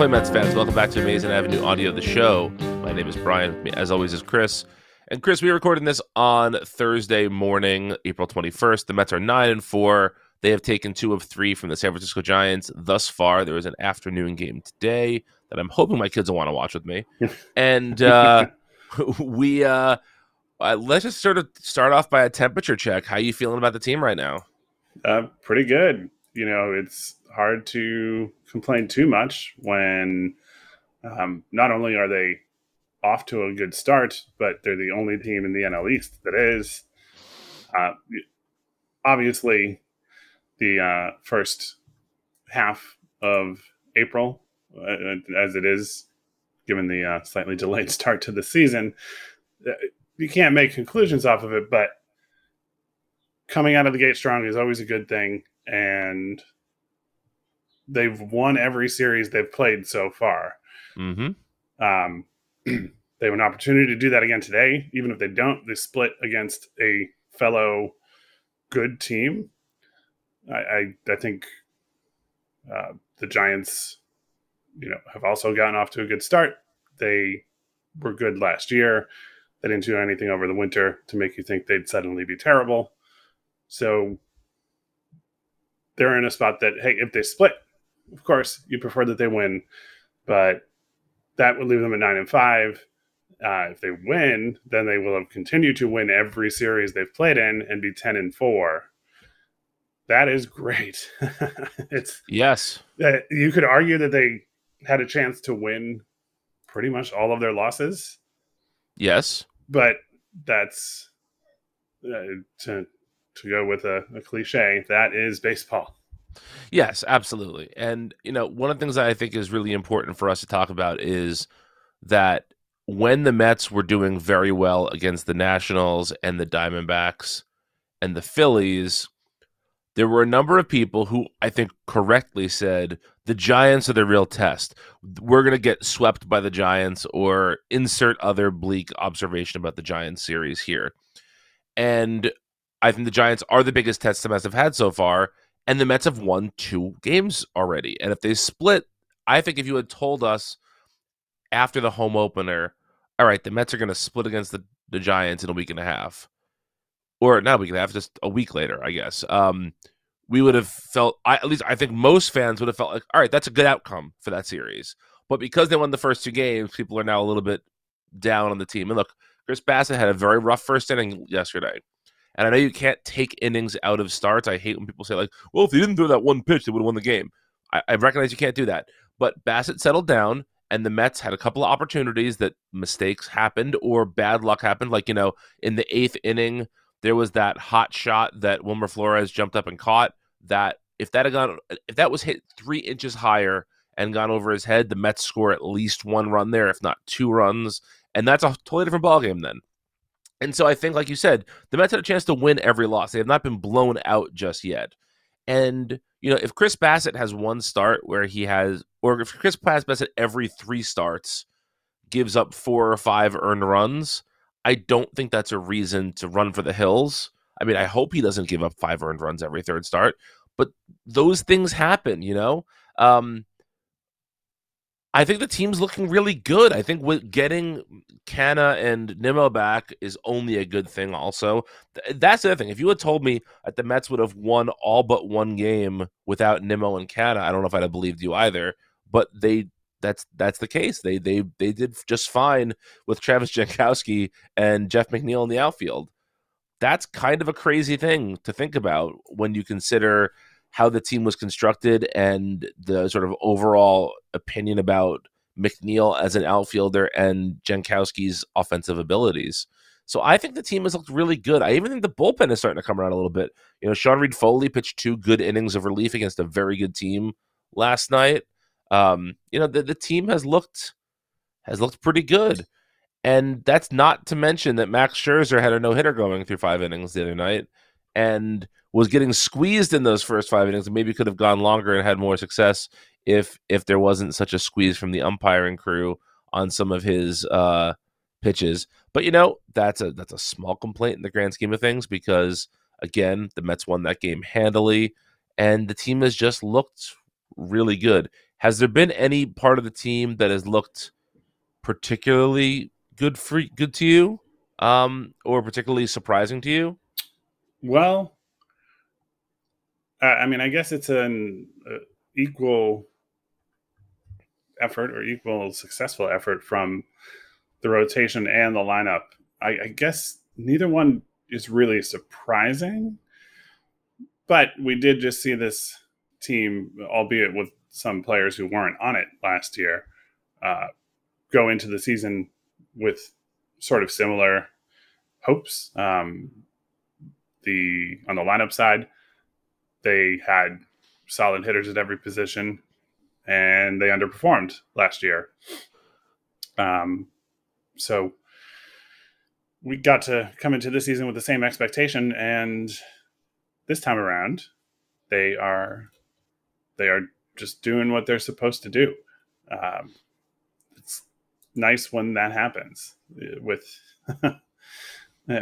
Ahoy, Mets fans. Welcome back to Amazing Avenue Audio, the show. My name is Brian. As always, is Chris. And Chris, we are recording this on Thursday morning, April 21st. The Mets are 9 and 4. They have taken two of three from the San Francisco Giants thus far. There is an afternoon game today that I'm hoping my kids will want to watch with me. and uh, we uh, uh, let's just sort of start off by a temperature check. How are you feeling about the team right now? Uh, pretty good. You know, it's hard to complain too much when um, not only are they off to a good start, but they're the only team in the NL East that is. Uh, obviously, the uh, first half of April, uh, as it is, given the uh, slightly delayed start to the season, uh, you can't make conclusions off of it, but coming out of the gate strong is always a good thing. And they've won every series they've played so far. Mm-hmm. Um, they have an opportunity to do that again today. Even if they don't, they split against a fellow good team. I I, I think uh, the Giants, you know, have also gotten off to a good start. They were good last year. They didn't do anything over the winter to make you think they'd suddenly be terrible. So they're in a spot that hey, if they split, of course, you prefer that they win, but that would leave them at nine and five. Uh, if they win, then they will have continued to win every series they've played in and be ten and four. That is great. it's yes. Uh, you could argue that they had a chance to win pretty much all of their losses. Yes, but that's uh, to to go with a, a cliche. That is baseball. Yes, absolutely. And you know, one of the things that I think is really important for us to talk about is that when the Mets were doing very well against the Nationals and the Diamondbacks and the Phillies, there were a number of people who I think correctly said the Giants are the real test. We're going to get swept by the Giants or insert other bleak observation about the Giants series here. And I think the Giants are the biggest test the Mets have had so far and the Mets have won two games already. And if they split, I think if you had told us after the home opener, all right, the Mets are going to split against the, the Giants in a week and a half, or not a week and a half, just a week later, I guess, um, we would have felt, I, at least I think most fans would have felt like, all right, that's a good outcome for that series. But because they won the first two games, people are now a little bit down on the team. And look, Chris Bassitt had a very rough first inning yesterday. And I know you can't take innings out of starts. I hate when people say, like, well, if they didn't throw that one pitch, they would have won the game. I, I recognize you can't do that. But Bassitt settled down, and the Mets had a couple of opportunities that mistakes happened or bad luck happened. Like, you know, in the eighth inning, there was that hot shot that Wilmer Flores jumped up and caught. That if that had gone, if that was hit three inches higher and gone over his head, the Mets score at least one run there, if not two runs. And that's a totally different ballgame then. And so I think, like you said, the Mets had a chance to win every loss. They have not been blown out just yet. And, you know, if Chris Bassitt has one start where he has, or if Chris Bassitt every three starts gives up four or five earned runs, I don't think that's a reason to run for the hills. I mean, I hope he doesn't give up five earned runs every third start, but those things happen, you know? Um, I think the team's looking really good. I think with getting Canha and Nimmo back is only a good thing. Also, that's the other thing. If you had told me that the Mets would have won all but one game without Nimmo and Canha, I don't know if I'd have believed you either. But they that's that's the case. They they they did just fine with Travis Jankowski and Jeff McNeil in the outfield. That's kind of a crazy thing to think about when you consider how the team was constructed and the sort of overall opinion about McNeil as an outfielder and Jankowski's offensive abilities. So I think the team has looked really good. I even think the bullpen is starting to come around a little bit. You know, Sean Reid-Foley pitched two good innings of relief against a very good team last night. Um, you know, the, the team has looked has looked pretty good. And that's not to mention that Max Scherzer had a no hitter going through five innings the other night and was getting squeezed in those first five innings and maybe could have gone longer and had more success if if there wasn't such a squeeze from the umpiring crew on some of his uh, pitches. But you know, that's a that's a small complaint in the grand scheme of things because again, the Mets won that game handily and the team has just looked really good. Has there been any part of the team that has looked particularly good for good to you, um, or particularly surprising to you? Well, I mean, I guess it's an uh, equal effort or equal successful effort from the rotation and the lineup. I, I guess neither one is really surprising, but we did just see this team, albeit with some players who weren't on it last year, uh, go into the season with sort of similar hopes. Um, the on the lineup side, they had solid hitters at every position, and they underperformed last year. Um, so we got to come into this season with the same expectation, and this time around, they are they are just doing what they're supposed to do. Um, it's nice when that happens with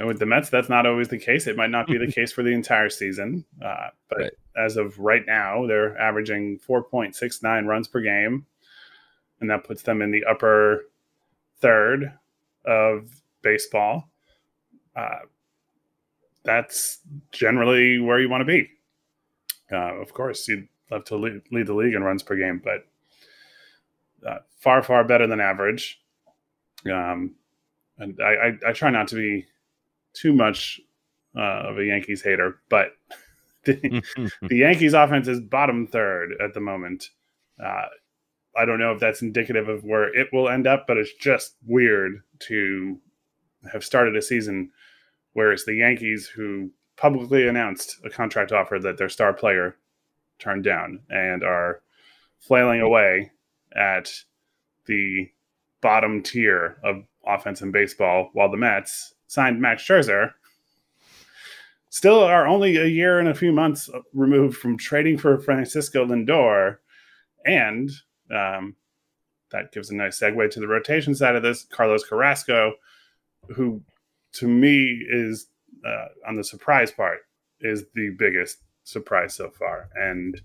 with the Mets. That's not always the case. It might not be the case for the entire season, uh, but right. as of right now, they're averaging 4.69 runs per game, and that puts them in the upper third of baseball. Uh, that's generally where you want to be. Uh, of course, you'd love to lead, lead, the league in runs per game, but uh, far, far better than average. Um, and I, I, I, try not to be too much uh, of a Yankees hater, but the, the, Yankees offense is bottom third at the moment. Uh, I don't know if that's indicative of where it will end up, but it's just weird to have started a season where it's the Yankees who publicly announced a contract offer that their star player turned down and are flailing away at the bottom tier of offense in baseball, while the Mets signed Max Scherzer, still are only a year and a few months removed from trading for Francisco Lindor. And um, that gives a nice segue to the rotation side of this. Carlos Carrasco, who to me is uh, on the surprise part, is the biggest surprise so far. And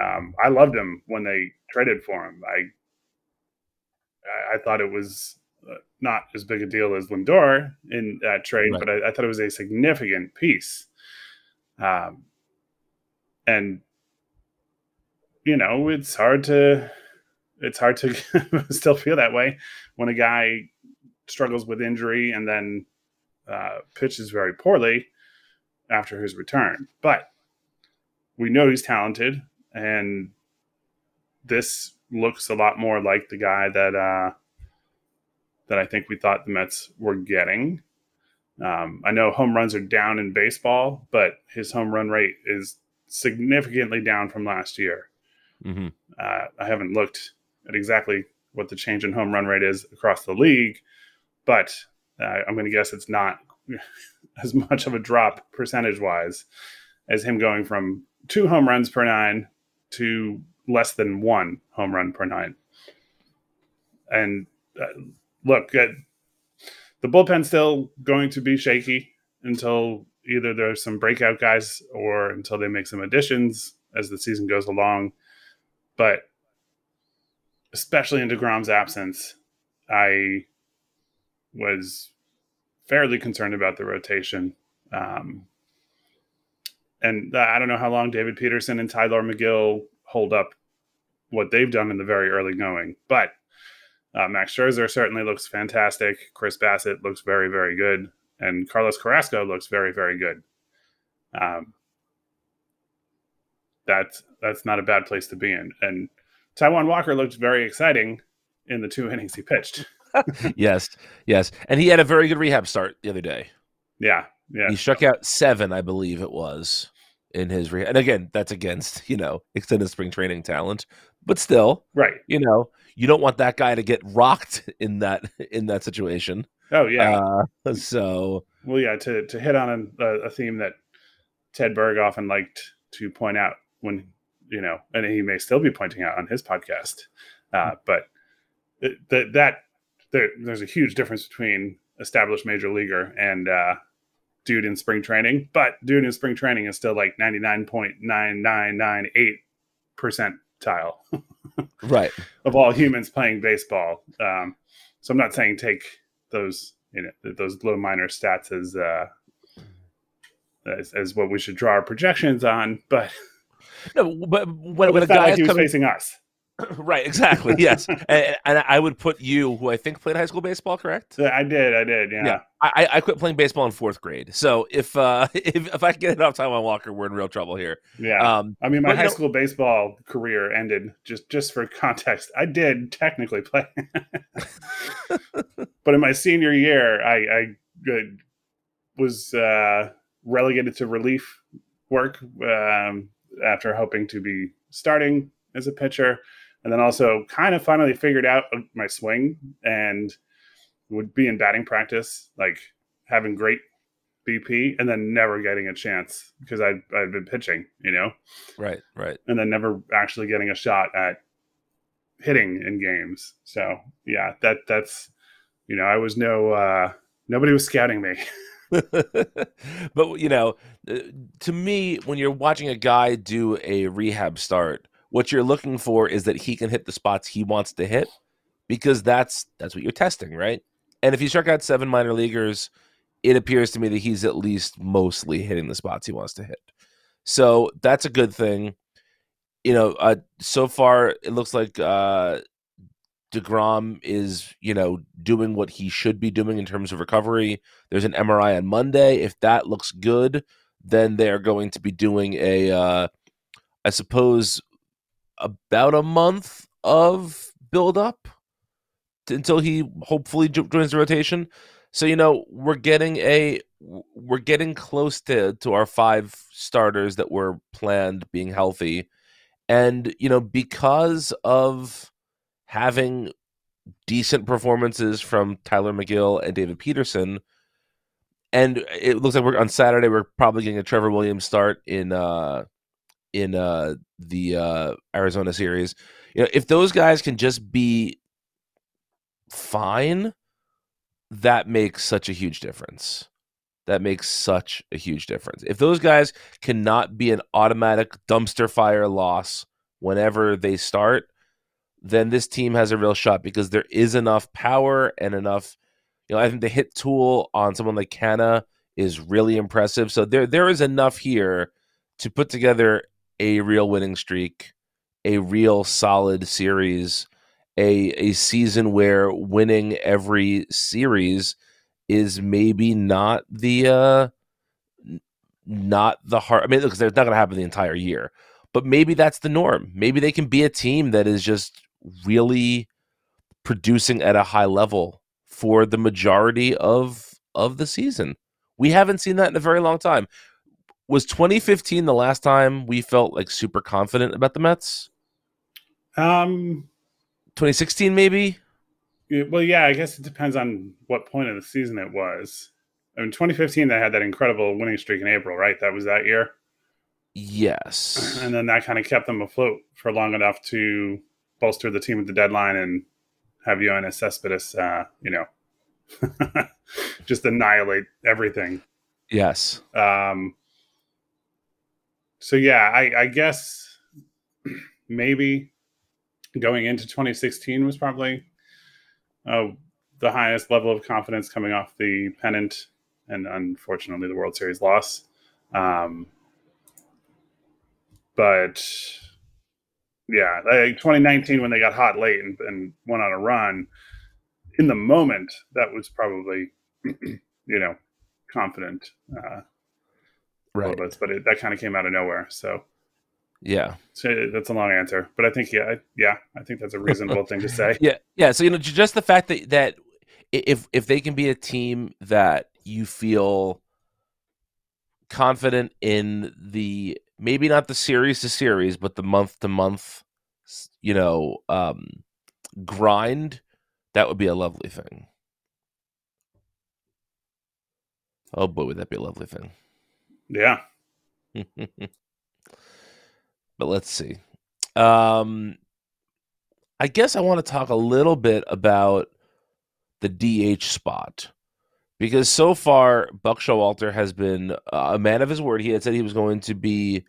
um, I loved him when they traded for him. I I thought it was not as big a deal as Lindor in that trade, right. but I, I, thought it was a significant piece. Um, and you know, it's hard to it's hard to still feel that way when a guy struggles with injury and then uh, pitches very poorly after his return. But we know he's talented, and this looks a lot more like the guy that uh, that I think we thought the Mets were getting. Um, I know home runs are down in baseball, but his home run rate is significantly down from last year. Mm-hmm. Uh, I haven't looked at exactly what the change in home run rate is across the league, but uh, I'm going to guess it's not as much of a drop percentage wise as him going from two home runs per nine to less than one home run per nine. And uh, look, uh, the bullpen's still going to be shaky until either there's some breakout guys or until they make some additions as the season goes along. But especially in DeGrom's absence, I was fairly concerned about the rotation. Um, and I don't know how long David Peterson and Tylor Megill hold up what they've done in the very early going, but uh, Max Scherzer certainly looks fantastic. Chris Bassitt looks very, very good, and Carlos Carrasco looks very, very good. Um, that's that's not a bad place to be in. And Taijuan Walker looked very exciting in the two innings he pitched. yes, yes, and he had a very good rehab start the other day. Yeah, yeah. He struck out seven, I believe it was, in his rehab. And again, that's against you know extended spring training talent, but still, right. You know, you don't want that guy to get rocked in that in that situation. Oh yeah. Uh, so well, yeah. To to hit on a, a theme that Ted Berg often liked to point out when you know, and he may still be pointing out on his podcast, uh, but that that there, there's a huge difference between established major leaguer and uh, dude in spring training. But dude in spring training is still like ninety nine point nine nine nine eight percentile, right, of all humans playing baseball. Um, so I'm not saying take those you know those low minor stats as uh, as, as what we should draw our projections on, but no, but when, when a guy like is coming... facing us, right? Exactly. Yes, and, and, I would put you, who I think played high school baseball, correct? I did. I did. Yeah. yeah. I, I quit playing baseball in fourth grade. So if uh if, if I get it off Taijuan Walker, we're in real trouble here. Yeah. Um, I mean, my high know... school baseball career ended just just for context. I did technically play, but in my senior year, I, I uh, was uh, relegated to relief work um, after hoping to be starting as a pitcher. And then also kind of finally figured out my swing and would be in batting practice, like having great BP and then never getting a chance because I I've been pitching, you know. Right, right. And then never actually getting a shot at hitting in games. So, yeah, that that's you know, I was no uh nobody was scouting me. but you know, uh, to me, when you're watching a guy do a rehab start, what you're looking for is that he can hit the spots he wants to hit, because that's that's what you're testing, right? And if he struck out seven minor leaguers, it appears to me that he's at least mostly hitting the spots he wants to hit. So that's a good thing. You know, uh, so far it looks like uh, DeGrom is, you know, doing what he should be doing in terms of recovery. There's an MRI on Monday. If that looks good, then they're going to be doing a, uh, I suppose, about a month of build up until he hopefully joins the rotation. So you know we're getting a we're getting close to to our five starters that were planned being healthy, and you know because of having decent performances from Tylor Megill and David Peterson. And it looks like we're on Saturday. We're probably getting a Trevor Williams start in uh, in uh, the uh, Arizona series. You know, if those guys can just be fine, that makes such a huge difference. That makes such a huge difference. If those guys cannot be an automatic dumpster fire loss whenever they start, then this team has a real shot because there is enough power and enough. You know, I think the hit tool on someone like Canha is really impressive. So there there is enough here to put together a real winning streak, a real solid series, a a season where winning every series is maybe not the uh not the hard I mean because it's not going to happen the entire year. But maybe that's the norm. Maybe they can be a team that is just really producing at a high level for the majority of of the season. We haven't seen that in a very long time. Was 2015 the last time we felt like super confident about the Mets? Um 2016 maybe? Well, yeah, I guess it depends on what point of the season it was. I mean, 2015 they had that incredible winning streak in April, right? That was that year. Yes. And then that kind of kept them afloat for long enough to bolster the team at the deadline and have Yoenis Cespedes, uh, you know, just annihilate everything. Yes. Um. So yeah, I, I guess maybe going into 2016 was probably uh, the highest level of confidence coming off the pennant and unfortunately the World Series loss. Um, but yeah, like 2019 when they got hot late and, and went on a run. In the moment, that was probably, you know, confident. Uh, right. But it, that kind of came out of nowhere. So, Yeah. So that's a long answer, but I think yeah, I, yeah, I think that's a reasonable thing to say. Yeah, yeah. So you know, just the fact that that if if they can be a team that you feel confident in the maybe not the series to series, but the month to month, you know, um, grind, that would be a lovely thing. Oh boy, would that be a lovely thing. Yeah. but let's see. Um, I guess I want to talk a little bit about the DH spot because so far Buck Showalter has been a man of his word. He had said he was going to be,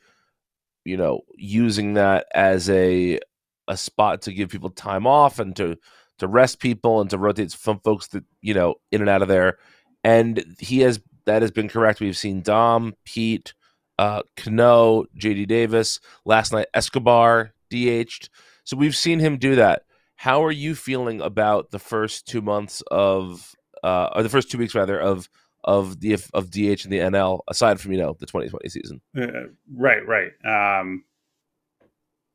you know, using that as a a spot to give people time off and to to rest people and to rotate some folks that you know in and out of there. And he has that has been correct. We've seen Dom, Pete, uh, Cano, JD Davis. Last night, Escobar DH'd. So we've seen him do that. How are you feeling about the first two months of, uh, or the first two weeks rather of of the of DH and the NL aside from you know the 2020 season? Uh, right, right. Um,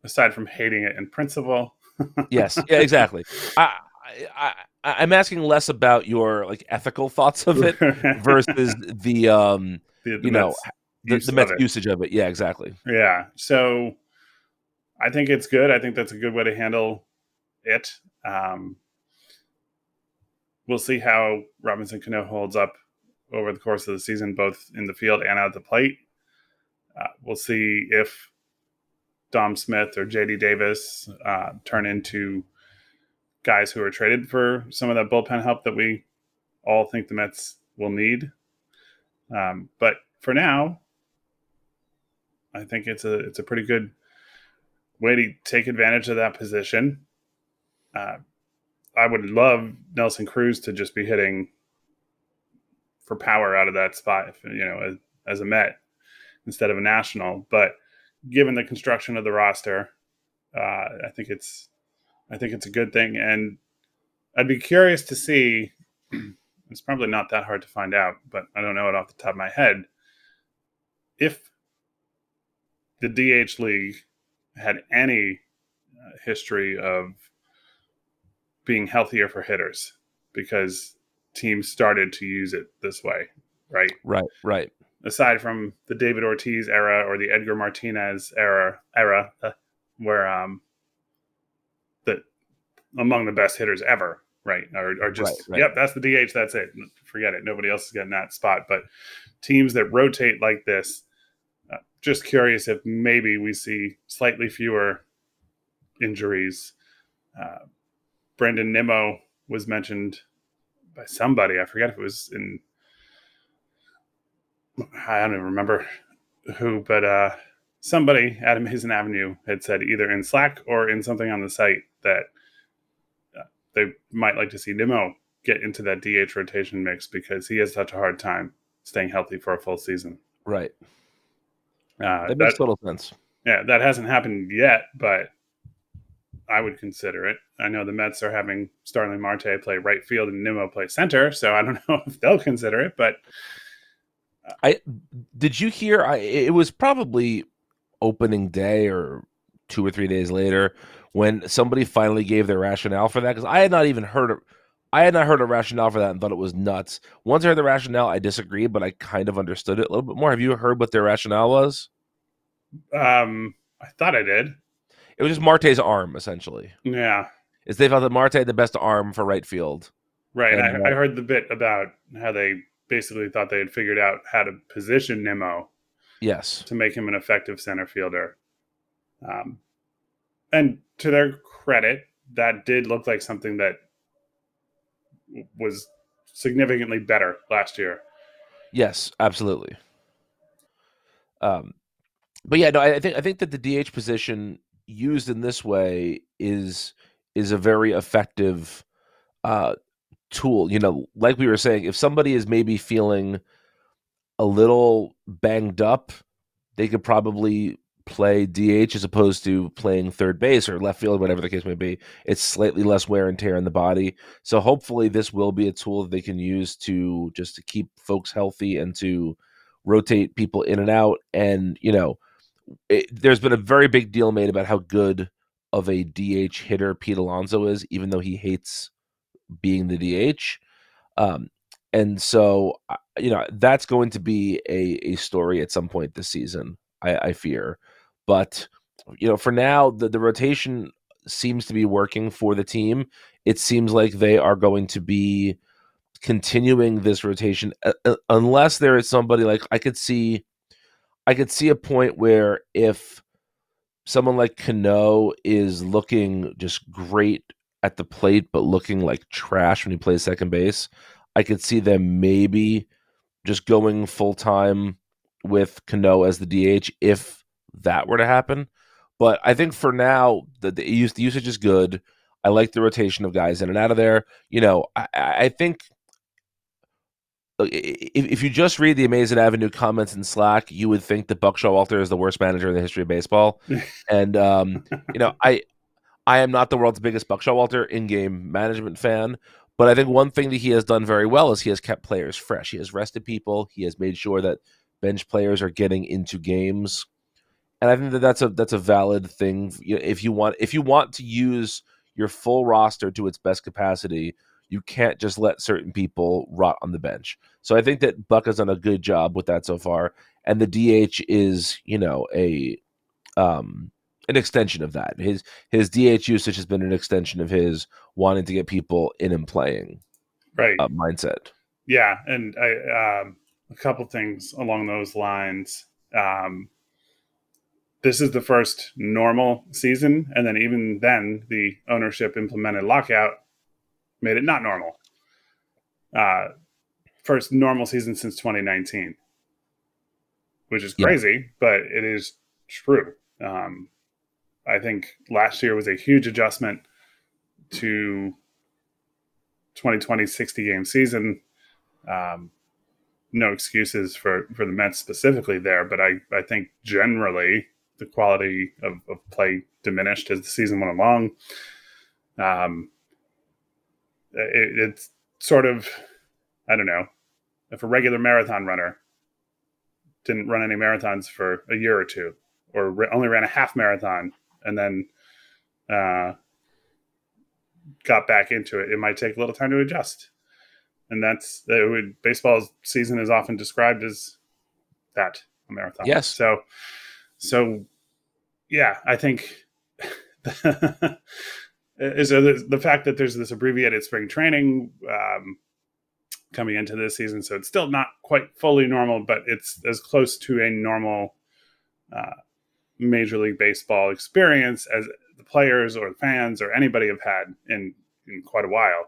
aside from hating it in principle. yes, yeah, exactly. I, I, I am asking less about your like ethical thoughts of it versus the um the, the you know the, the Mets usage of it. Yeah, exactly. Yeah. So I think it's good. I think that's a good way to handle it. Um, we'll see how Robinson Cano holds up over the course of the season, both in the field and at the plate. Uh, we'll see if Dom Smith or JD Davis uh, turn into guys who are traded for some of that bullpen help that we all think the Mets will need. Um, but for now, I think it's a it's a pretty good way to take advantage of that position. Uh, I would love Nelson Cruz to just be hitting for power out of that spot, you know, as, as a Met instead of a national. But given the construction of the roster, uh, I think it's I think it's a good thing, and I'd be curious to see. It's probably not that hard to find out, but I don't know it off the top of my head. If the DH League had any uh, history of being healthier for hitters because teams started to use it this way, right? Right, right. Aside from the David Ortiz era or the Edgar Martinez era, era uh, where um, among the best hitters ever, right? Or, or just, right, right. yep, that's the DH, that's it. Forget it. Nobody else is getting that spot. But teams that rotate like this, uh, just curious if maybe we see slightly fewer injuries. Uh, Brandon Nimmo was mentioned by somebody. I forget if it was in, I don't even remember who, but uh, somebody at Amazing Avenue had said either in Slack or in something on the site that they might like to see Nimmo get into that DH rotation mix because he has such a hard time staying healthy for a full season. Right. Uh, that makes that, total sense. Yeah, that hasn't happened yet, but I would consider it. I know the Mets are having Starling Marte play right field and Nimmo play center, so I don't know if they'll consider it. But uh, I did you hear? I it was probably opening day or two or three days later when somebody finally gave their rationale for that because I had not even heard of, I had not heard a rationale for that and thought it was nuts. Once I heard the rationale, I disagreed, but I kind of understood it a little bit more. Have you heard what their rationale was? Um, I thought I did. It was just Marte's arm, essentially. Yeah, is they felt that Marte had the best arm for right field. Right. And, I, I heard the bit about how they basically thought they had figured out how to position Nimmo. Yes. To make him an effective center fielder. Um, and to their credit, that did look like something that was significantly better last year. Yes, absolutely. Um, but yeah, no, I think I think that the DH position used in this way is is a very effective uh, tool. You know, like we were saying, if somebody is maybe feeling a little banged up, they could probably play DH as opposed to playing third base or left field, whatever the case may be. It's slightly less wear and tear in the body. So hopefully this will be a tool that they can use to just to keep folks healthy and to rotate people in and out. And, you know, it, there's been a very big deal made about how good of a DH hitter Pete Alonso is, even though he hates being the DH. Um, and so, you know, that's going to be a, a story at some point this season, I, I fear. But, you know, for now, the, the rotation seems to be working for the team. It seems like they are going to be continuing this rotation uh, unless there is somebody like I could see I could see a point where if someone like Cano is looking just great at the plate, but looking like trash when he plays second base, I could see them maybe just going full time with Cano as the DH if that were to happen. But I think for now, the, the, use, the usage is good. I like the rotation of guys in and out of there. You know, I, I think if, if you just read the Amazing Avenue comments in Slack, you would think that Buck Showalter is the worst manager in the history of baseball. and um, you know, I I am not the world's biggest Buck Showalter in-game management fan, but I think one thing that he has done very well is he has kept players fresh. He has rested people. He has made sure that bench players are getting into games, and I think that that's a that's a valid thing. If you want if you want to use your full roster to its best capacity, you can't just let certain people rot on the bench. So I think that Buck has done a good job with that so far, and the DH is you know a um an extension of that. His his DH usage has been an extension of his wanting to get people in and playing right uh, mindset. Yeah, and I um, a couple things along those lines. Um, this is the first normal season, and then even then, the ownership implemented lockout made it not normal. Uh, first normal season since 2019, which is crazy, yeah. but it is true. Um, I think last year was a huge adjustment to 2020 60 game season. Um, no excuses for, for the Mets specifically there, but I, I think generally the quality of, of play diminished as the season went along. Um, it, it's sort of I don't know if a regular marathon runner didn't run any marathons for a year or two, or re- only ran a half marathon and then uh, got back into it, it might take a little time to adjust. And that's it would, baseball's season is often described as that a marathon. Yes. So, so yeah, I think is the, the fact that there's this abbreviated spring training um, coming into this season, so it's still not quite fully normal, but it's as close to a normal uh, Major League Baseball experience as the players or the fans or anybody have had in in quite a while.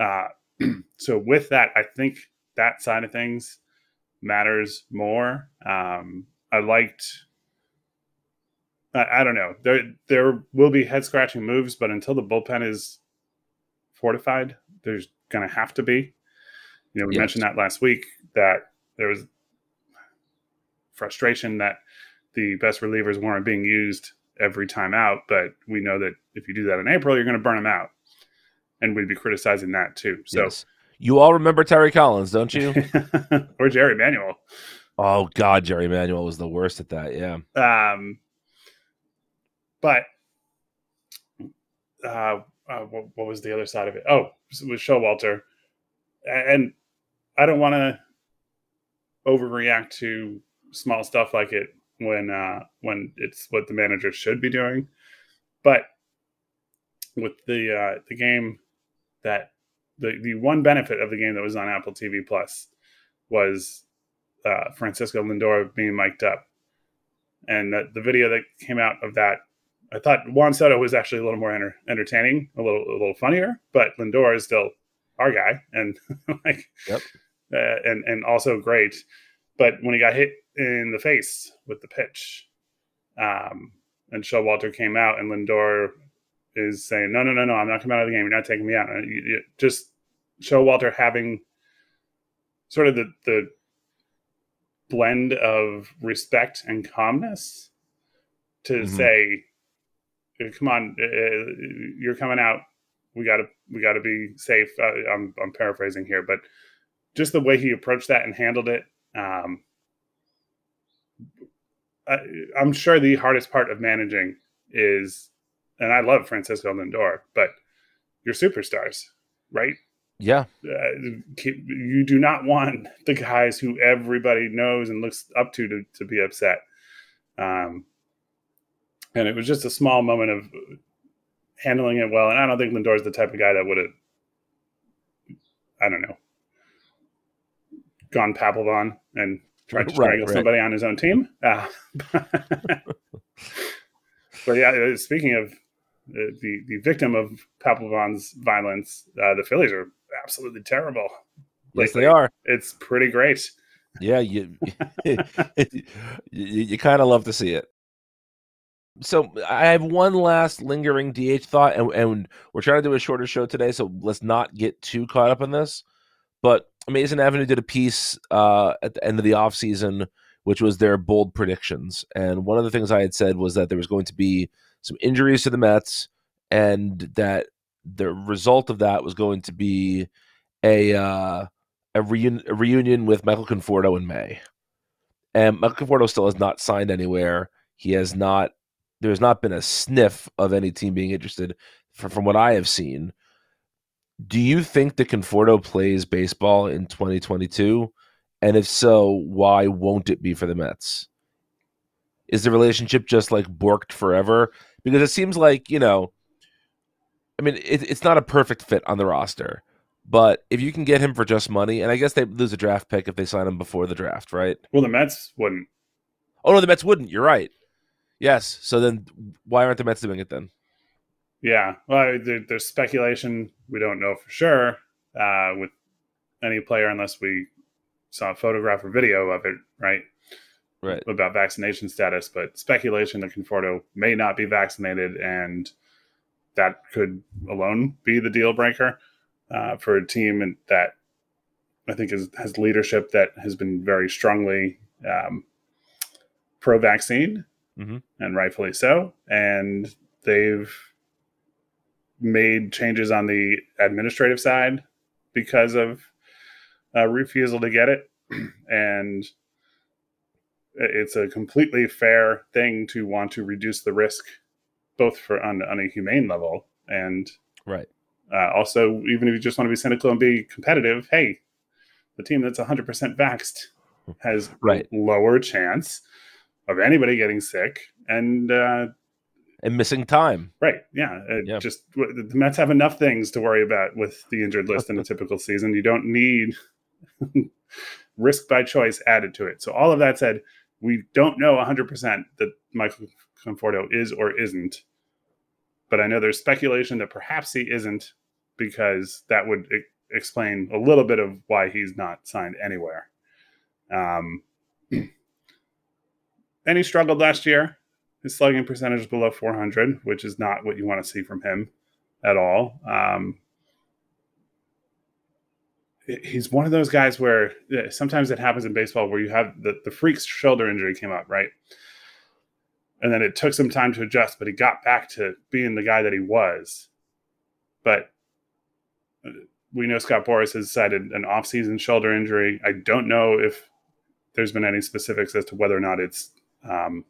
Uh, so with that, I think that side of things matters more. Um, I liked I, I don't know. There there will be head scratching moves, but until the bullpen is fortified, there's going to have to be. You know, we yes. mentioned that last week that there was frustration that the best relievers weren't being used every time out, but we know that if you do that in April, you're going to burn them out, and we'd be criticizing that too. So. Yes. You all remember Terry Collins, don't you? or Jerry Manuel. Oh God, Jerry Manuel was the worst at that. Yeah. Um, but uh, uh, what, what, was the other side of it? Oh, it was Showalter, and I don't want to overreact to small stuff like it when uh, when it's what the manager should be doing, but with the uh, the game that the the one benefit of the game that was on Apple TV Plus was uh, Francisco Lindor being mic'd up, and the, the video that came out of that I thought Juan Soto was actually a little more enter- entertaining, a little a little funnier, but Lindor is still our guy, and like, yep. uh, and and also great. But when he got hit in the face with the pitch, um, and Showalter came out, and Lindor is saying, "No, no, no, no, I'm not coming out of the game. You're not taking me out." And you, you just Showalter having sort of the the blend of respect and calmness to mm-hmm. say come on, uh, uh, you're coming out. We got to we got to be safe. Uh, I'm I'm paraphrasing here, but just the way he approached that and handled it, um, I, I'm sure the hardest part of managing is, and I love Francisco Lindor, but your superstars, right? Yeah. Uh, you do not want the guys who everybody knows and looks up to to, to be upset. Um, and it was just a small moment of handling it well. And I don't think Lindor's the type of guy that would have, I don't know, gone Papelbon and tried to strangle right, somebody on his own team. Uh, but yeah, uh, speaking of uh, the the victim of Papelbon's violence, uh, the Phillies are absolutely terrible. Yes, they are. It's pretty great. Yeah, you you, you kind of love to see it. So I have one last lingering DH thought, and, and we're trying to do a shorter show today, so let's not get too caught up in this. But Amazing Avenue did a piece uh, at the end of the off season, which was their bold predictions, and one of the things I had said was that there was going to be some injuries to the Mets, and that the result of that was going to be a uh, a, reun- a reunion with Michael Conforto in May. And Michael Conforto still has not signed anywhere. He has not. There's not been a sniff of any team being interested, from, from what I have seen. Do you think that Conforto plays baseball in 2022? And if so, why won't it be for the Mets? Is the relationship just like borked forever? Because it seems like you know I mean, it, it's not a perfect fit on the roster, but if you can get him for just money, and I guess they lose a draft pick if they sign him before the draft, right? Well, the Mets wouldn't. Oh no, the Mets wouldn't. You're right. Yes. So then, why aren't the Mets doing it then? Yeah. Well, there, there's speculation. We don't know for sure uh, with any player unless we saw a photograph or video of it, right? Right. About vaccination status, but speculation that Conforto may not be vaccinated and that could alone be the deal breaker uh, for a team that I think is, has leadership that has been very strongly um, pro vaccine, mm-hmm. and rightfully so. And they've made changes on the administrative side because of a refusal to get it. and it's a completely fair thing to want to reduce the risk both for on, on a humane level and right. Uh, also, even if you just want to be cynical and be competitive, hey, the team that's 100% vaxxed has right. lower chance of anybody getting sick and uh, and missing time. Right. Yeah. Yep. Just the Mets have enough things to worry about with the injured list in a typical season. You don't need risk by choice added to it. So all of that said, we don't know 100% that Michael Conforto is or isn't. But I know there's speculation that perhaps he isn't because that would explain a little bit of why he's not signed anywhere. Um, and he struggled last year. His slugging percentage is below 400, which is not what you want to see from him at all. Um, he's one of those guys where sometimes it happens in baseball where you have the, the freak's shoulder injury came up, right? and then it took some time to adjust, but he got back to being the guy that he was. But uh, we know Scott Boras has cited an off-season shoulder injury. I don't know if there's been any specifics as to whether or not it's um,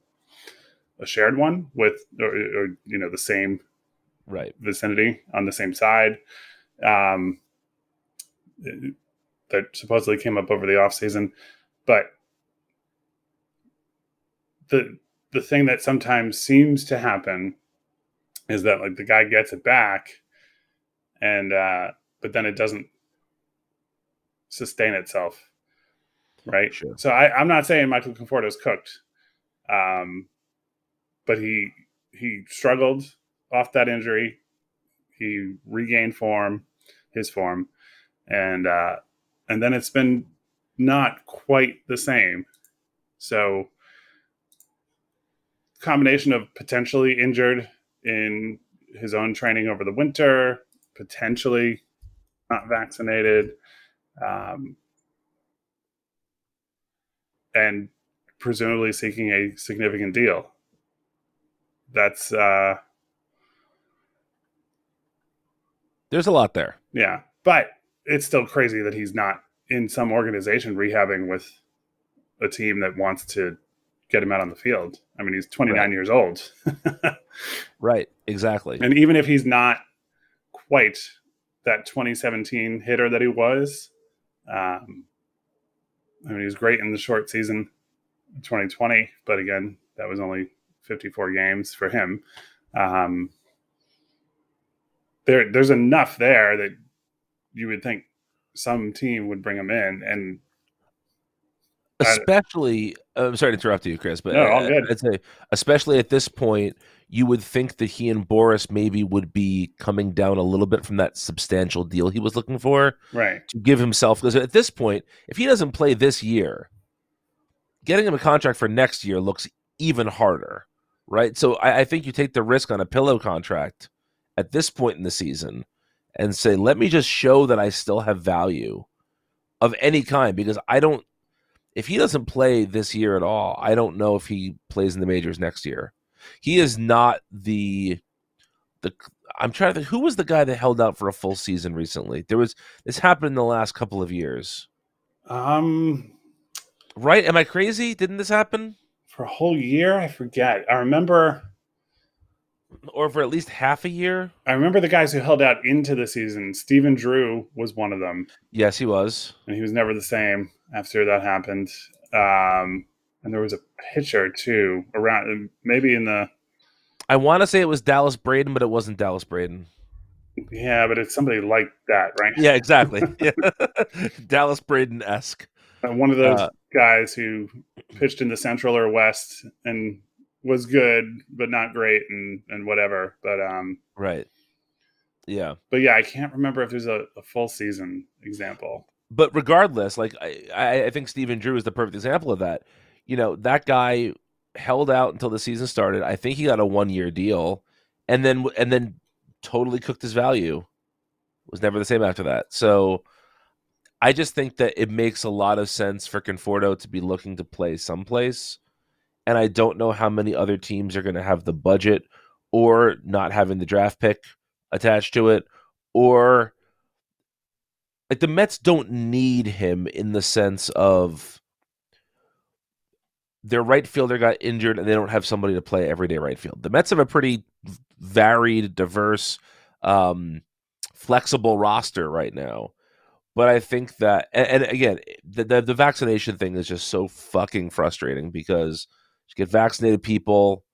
a shared one with, or, or, you know, the same right vicinity on the same side. Um, that supposedly came up over the off-season, but the the thing that sometimes seems to happen is that like the guy gets it back and uh but then it doesn't sustain itself right sure. so I, i'm not saying michael conforto is cooked um but he he struggled off that injury. He regained form his form. And uh and then it's been not quite the same. So combination of potentially injured in his own training over the winter, potentially not vaccinated, um, and presumably seeking a significant deal. That's uh, there's a lot there. Yeah, but it's still crazy that he's not in some organization rehabbing with a team that wants to get him out on the field. I mean, he's 29 Right. years old. Right. Exactly. and even if he's not quite that 2017 hitter that he was, um, I mean, he was great in the short season 2020, but again, that was only 54 games for him. Um, there, there's enough there that you would think some team would bring him in, and especially I'm sorry to interrupt you, Chris, but No, all good. I'd say especially at this point, you would think that he and Boras maybe would be coming down a little bit from that substantial deal he was looking for right, to give himself because at this point, if he doesn't play this year, getting him a contract for next year looks even harder, right? So I, I think you take the risk on a pillow contract at this point in the season and say, let me just show that I still have value of any kind because I don't. If he doesn't play this year at all, I don't know if he plays in the majors next year. He is not the the. I'm trying to think who was the guy that held out for a full season recently. There was this happened in the last couple of years, um, right? Am I crazy? Didn't this happen? for a whole year, I forget. I remember. Or for at least half a year? I remember the guys who held out into the season. Stephen Drew was one of them, Yes, he was. and he was never the same after that happened. Um, and there was a pitcher too around, maybe in the I want to say it was Dallas Braden, but it wasn't Dallas Braden. yeah, but it's somebody like that, right? Yeah, exactly. Yeah. Dallas Braden esque. Uh, one of those Uh, guys who pitched in the Central or West and was good, but not great, and and whatever. But um, Right. Yeah. but yeah, I can't remember if there's a, a full season example. But regardless, like I, I I think Stephen Drew is the perfect example of that. You know, that guy held out until the season started. I think he got a one year deal, and then and then totally cooked his value. Was never the same after that. So I just think that it makes a lot of sense for Conforto to be looking to play someplace. And I don't know how many other teams are going to have the budget or not having the draft pick attached to it or like the Mets don't need him in the sense of their right fielder got injured and they don't have somebody to play everyday right field. The Mets have a pretty varied, diverse, um, flexible roster right now. But I think that, and, and again, the, the the vaccination thing is just so fucking frustrating because get vaccinated people,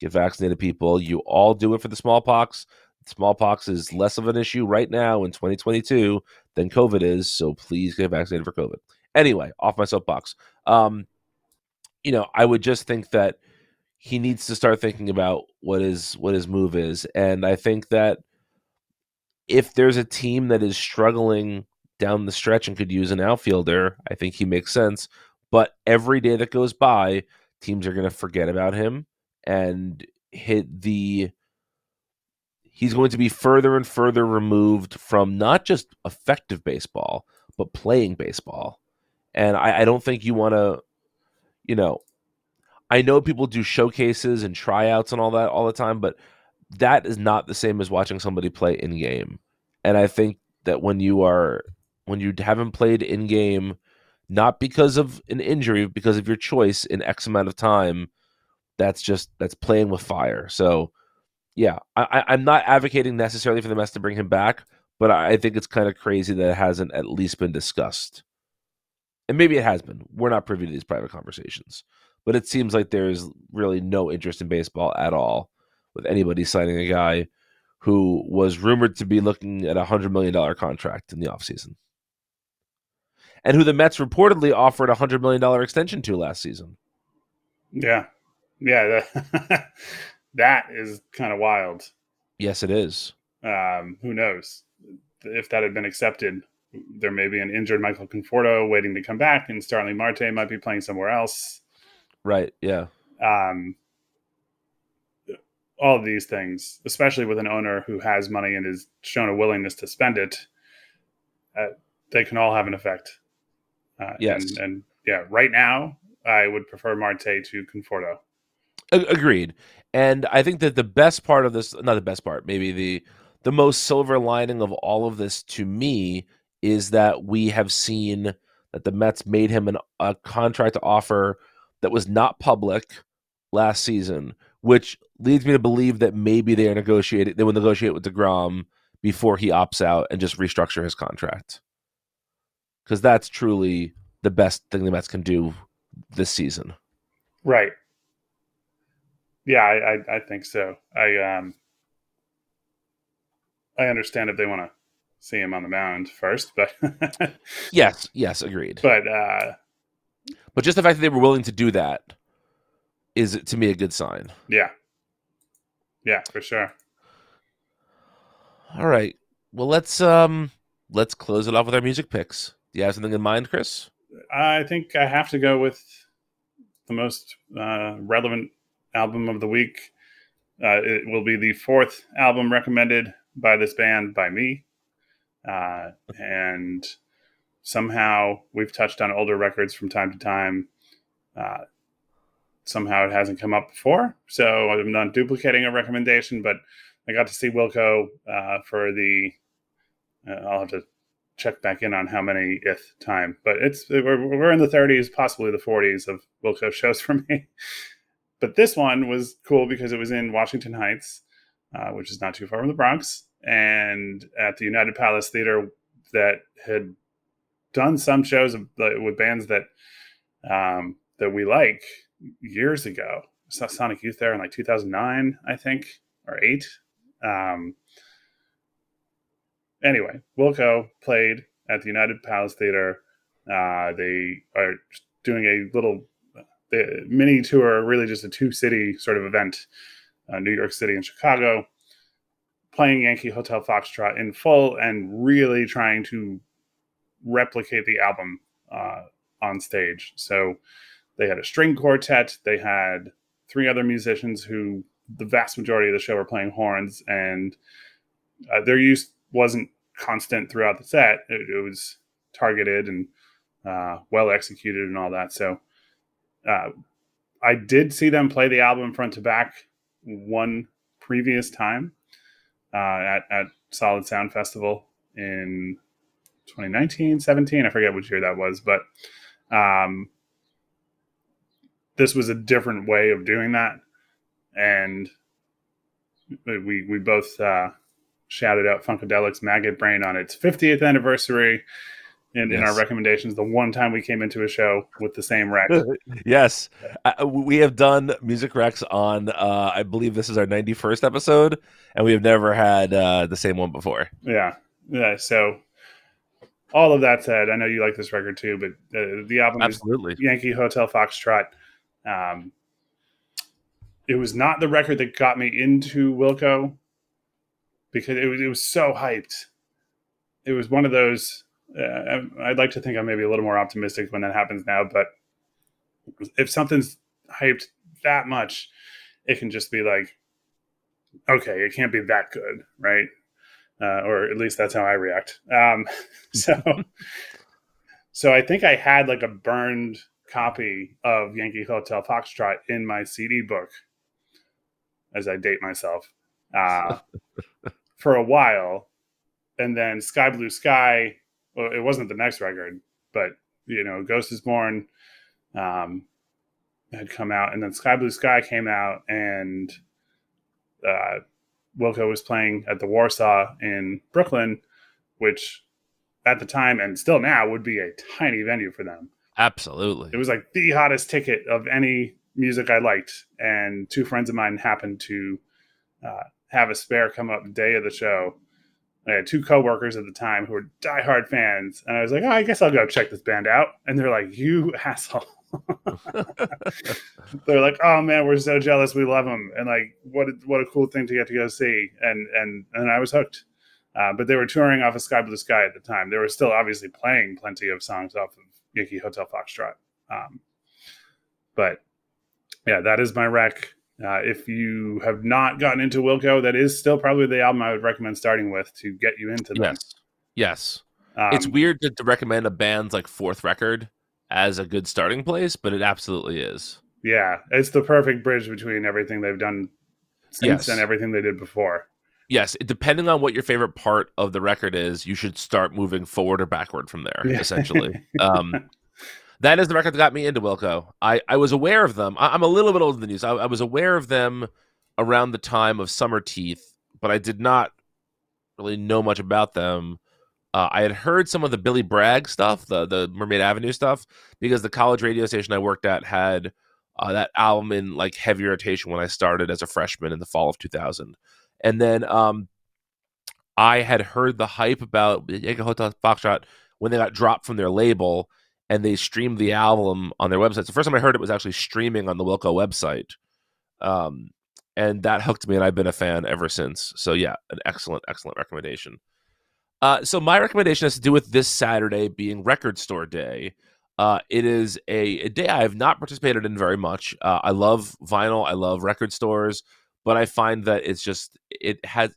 get vaccinated people. You all do it for the smallpox. Smallpox is less of an issue right now in 2022 than COVID is. So please get vaccinated for COVID. Anyway, off my soapbox. Um, you know, I would just think that he needs to start thinking about what his what his move is, and I think that if there's a team that is struggling down the stretch and could use an outfielder, I think he makes sense. But every day that goes by, teams are going to forget about him and hit the. He's going to be further and further removed from not just effective baseball, but playing baseball. And I, I don't think you want to, you know, I know people do showcases and tryouts and all that all the time, but that is not the same as watching somebody play in game. And I think that when you are when you haven't played in game, not because of an injury, because of your choice in X amount of time, that's just that's playing with fire. So yeah, I, I'm not advocating necessarily for the Mets to bring him back, but I think it's kind of crazy that it hasn't at least been discussed. And maybe it has been. We're not privy to these private conversations. But it seems like there's really no interest in baseball at all with anybody signing a guy who was rumored to be looking at a $100 million contract in the offseason. And who the Mets reportedly offered a $100 million extension to last season. Yeah, yeah, that, that is kind of wild. Yes, it is. Um, who knows if that had been accepted? There may be an injured Michael Conforto waiting to come back, and Starling Marte might be playing somewhere else. Right. Yeah. Um, all of these things, especially with an owner who has money and has shown a willingness to spend it, uh, they can all have an effect. Uh, Yes. and, and yeah, right now I would prefer Marte to Conforto. Agreed. And I think that the best part of this, not the best part, maybe the the most silver lining of all of this to me is that we have seen that the Mets made him an, a contract offer that was not public last season, which leads me to believe that maybe they are negotiating. They will negotiate with Degrom before he opts out and just restructure his contract, because that's truly the best thing the Mets can do this season. Right. Yeah, I, I, I think so. I um I understand if they want to see him on the mound first, but yes, yes, agreed. But uh but just the fact that they were willing to do that is to me a good sign. Yeah. Yeah, for sure. All right. Well, let's um let's close it off with our music picks. Do you have something in mind, Chris? I think I have to go with the most uh, relevant album of the week. Uh, it will be the fourth album recommended by this band by me. Uh, and somehow we've touched on older records from time to time. Uh, somehow it hasn't come up before. So I'm not duplicating a recommendation, but I got to see Wilco uh, for the. Uh, I'll have to check back in on how many if time, but it's we're, we're in the 30s, possibly the 40s of Wilco shows for me. but this one was cool because it was in Washington Heights, uh, which is not too far from the Bronx, and at the United Palace Theater that had done some shows with bands that um, that we like years ago. Sonic Youth there in like 2009, I think, or eight. Um, anyway, Wilco played at the United Palace Theater. Uh, they are doing a little mini tour, really just a two city sort of event, uh, New York City and Chicago, playing Yankee Hotel Foxtrot in full and really trying to replicate the album uh, on stage. So they had a string quartet, they had three other musicians who the vast majority of the show were playing horns, and uh, their use wasn't constant throughout the set. It, it was targeted and uh, well executed and all that. So uh, I did see them play the album front to back one previous time uh, at, at Solid Sound Festival in 2019, 17. I forget which year that was, but um, this was a different way of doing that. And we, we both uh, shouted out Funkadelic's Maggot Brain on its 50th anniversary in, yes. in our recommendations. The one time we came into a show with the same rec. yes, uh, we have done music recs on. Uh, I believe this is our 91st episode, and we have never had uh, the same one before. Yeah, yeah. So all of that said, I know you like this record too, but uh, the album is absolutely Yankee Hotel Foxtrot. Um, it was not the record that got me into Wilco because it was it was so hyped. It was one of those. Uh, I'd like to think I'm maybe a little more optimistic when that happens now, but if something's hyped that much, it can just be like, okay, it can't be that good, right? Uh, or at least that's how I react. Um, so, so I think I had like a burned copy of Yankee Hotel Foxtrot in my CD book as I date myself. Uh, for a while, and then Sky Blue Sky. Well, it wasn't the next record, but you know, Ghost is Born um, had come out, and then Sky Blue Sky came out, and uh, Wilco was playing at the Warsaw in Brooklyn, which at the time and still now would be a tiny venue for them. Absolutely, it was like the hottest ticket of any music I liked, and two friends of mine happened to uh, have a spare come up day of the show. I had two coworkers at the time who were diehard fans, and I was like, "Oh, I guess I'll go check this band out." And they're like, "You asshole!" they're like, "Oh man, we're so jealous. We love them, and like, what a, what a cool thing to get to go see." And and and I was hooked. Uh, but they were touring off of Sky Blue Sky at the time. They were still obviously playing plenty of songs off of Yankee Hotel Foxtrot. Um, but yeah, that is my rec. Uh, if you have not gotten into Wilco, that is still probably the album I would recommend starting with to get you into them. Yes. Yes. Um, it's weird to, to, recommend a band's like fourth record as a good starting place, but it absolutely is. Yeah. It's the perfect bridge between everything they've done since yes. and everything they did before. Yes. Depending on what your favorite part of the record is, you should start moving forward or backward from there, yeah. essentially. um, That is the record that got me into Wilco. I, I was aware of them. I, am a little bit older than you, so I, I was aware of them around the time of Summerteeth, but I did not really know much about them. Uh, I had heard some of the Billy Bragg stuff, the the Mermaid Avenue stuff, because the college radio station I worked at had uh, that album in like heavy rotation when I started as a freshman in the fall of 2000. And then um, I had heard the hype about Yankee Hotel Foxtrot when they got dropped from their label and they streamed the album on their website. The first time I heard it was actually streaming on the Wilco website. Um, and that hooked me, and I've been a fan ever since. So yeah, an excellent, excellent recommendation. Uh, so my recommendation has to do with this Saturday being Record Store Day. Uh, it is a, a, day I have not participated in very much. Uh, I love vinyl, I love record stores, but I find that it's just it has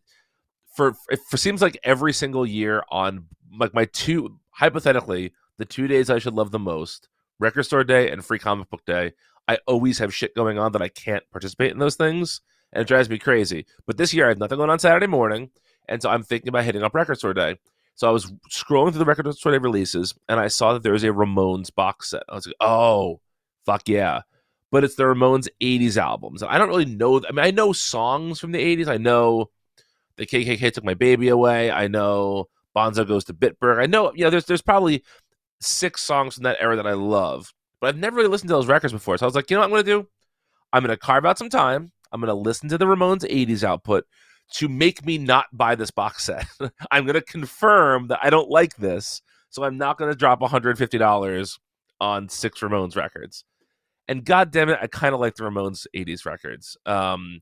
for it seems like every single year on like my two hypothetically the two days I should love the most, Record Store Day and Free Comic Book Day. I always have shit going on that I can't participate in those things, and it drives me crazy. But this year I have nothing going on Saturday morning, and so I'm thinking about hitting up Record Store Day. So I was scrolling through the Record Store Day releases, and I saw that there was a Ramones box set. I was like, oh, fuck yeah. But it's the Ramones 80s albums. I don't really know. I mean, I know songs from the 80s. I know the KKK took my baby away. I know Bonzo goes to Bitburg. I know, you know, there's there's probably six songs from that era that I love, but I've never really listened to those records before. So I was like, you know what I'm going to do? I'm going to carve out some time. I'm going to listen to the Ramones 80s output to make me not buy this box set. I'm going to confirm that I don't like this, so I'm not going to drop $150 on six Ramones records. And god damn it, I kind of like the Ramones 80s records. Um,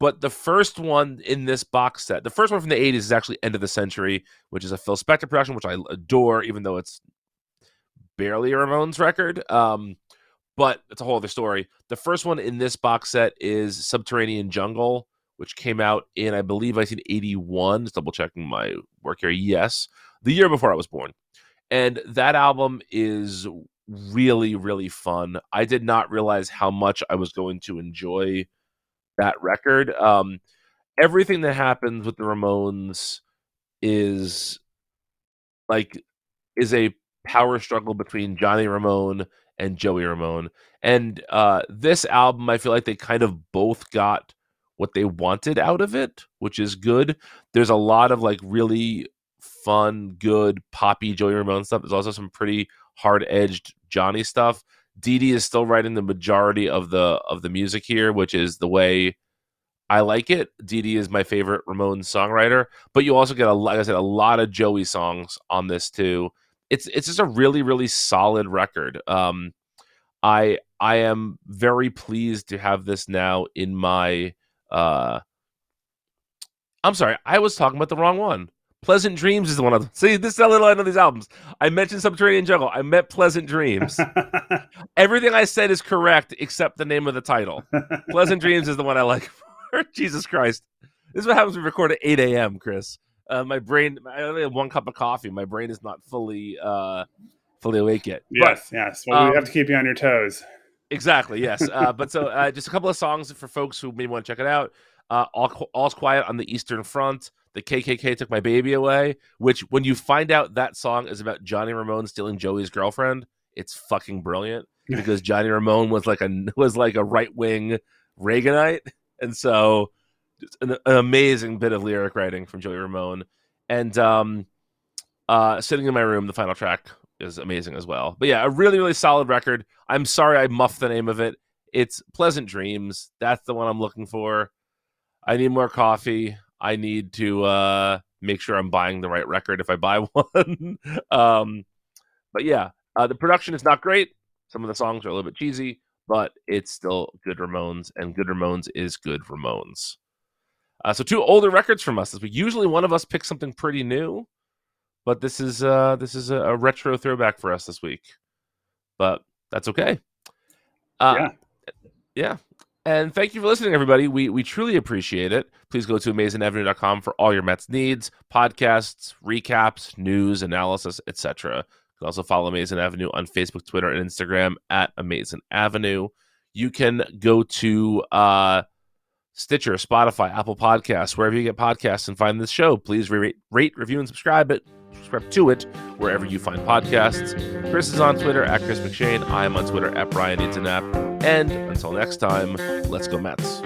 but the first one in this box set, the first one from the 80s is actually End of the Century, which is a Phil Spector production, which I adore, even though it's barely a Ramones record. Um, but it's a whole other story. The first one in this box set is Subterranean Jungle, which came out in, I believe, I 1981. Just double checking my work here. Yes, the year before I was born. And that album is really, really fun. I did not realize how much I was going to enjoy that record. Um, everything that happens with the Ramones is like is a power struggle between Johnny Ramone and Joey Ramone. And uh, this album, I feel like they kind of both got what they wanted out of it, which is good. There's a lot of like really fun, good, poppy Joey Ramone stuff. There's also some pretty hard edged Johnny stuff. Dee Dee is still writing the majority of the of the music here, which is the way I like it. Dee Dee is my favorite Ramone songwriter, but you also get a like I said a lot of Joey songs on this too. It's it's just a really really solid record. Um, I I am very pleased to have this now in my uh, I'm sorry, I was talking about the wrong one. Pleasant Dreams is the one of them. See, this is how little I know these albums. I mentioned Subterranean Jungle. I meant Pleasant Dreams. Everything I said is correct except the name of the title. Pleasant Dreams is the one I like. Jesus Christ. This is what happens when we record at 8 a.m., Chris. Uh, my brain, I only have one cup of coffee. My brain is not fully uh, fully awake yet. Yes, but, yes. Well, um, we have to keep you on your toes. Exactly. Yes. Uh, but so uh, just a couple of songs for folks who may want to check it out. Uh, All, All's Quiet on the Eastern Front. The KKK took my baby away. Which, when you find out that song is about Johnny Ramone stealing Joey's girlfriend, it's fucking brilliant because Johnny Ramone was like a was like a right wing Reaganite, and so an, an, amazing bit of lyric writing from Joey Ramone. And um, uh, sitting in my room, the final track is amazing as well. But yeah, a really, really solid record. I'm sorry I muffed the name of it. It's Pleasant Dreams. That's the one I'm looking for. I need more coffee. I need to uh, make sure I'm buying the right record if I buy one. um, but yeah, uh, the production is not great. Some of the songs are a little bit cheesy, but it's still good Ramones, and good Ramones is good Ramones. Uh, so two older records from us this week. Usually one of us picks something pretty new but this is uh this is a, a retro throwback for us this week. But that's okay. Uh, yeah. Yeah. And thank you for listening, everybody. We we truly appreciate it. Please go to amazingavenue.com for all your Mets needs, podcasts, recaps, news, analysis, etc. You can also follow Amazing Avenue on Facebook, Twitter, and Instagram at Amazing Avenue. You can go to uh, Stitcher, Spotify, Apple Podcasts, wherever you get podcasts and find this show. Please rate, rate review, and subscribe it subscribe to it wherever you find podcasts. Chris is on Twitter at Chris McShane. I am on Twitter at Brian Needs a Nap. And until next time, let's go Mets.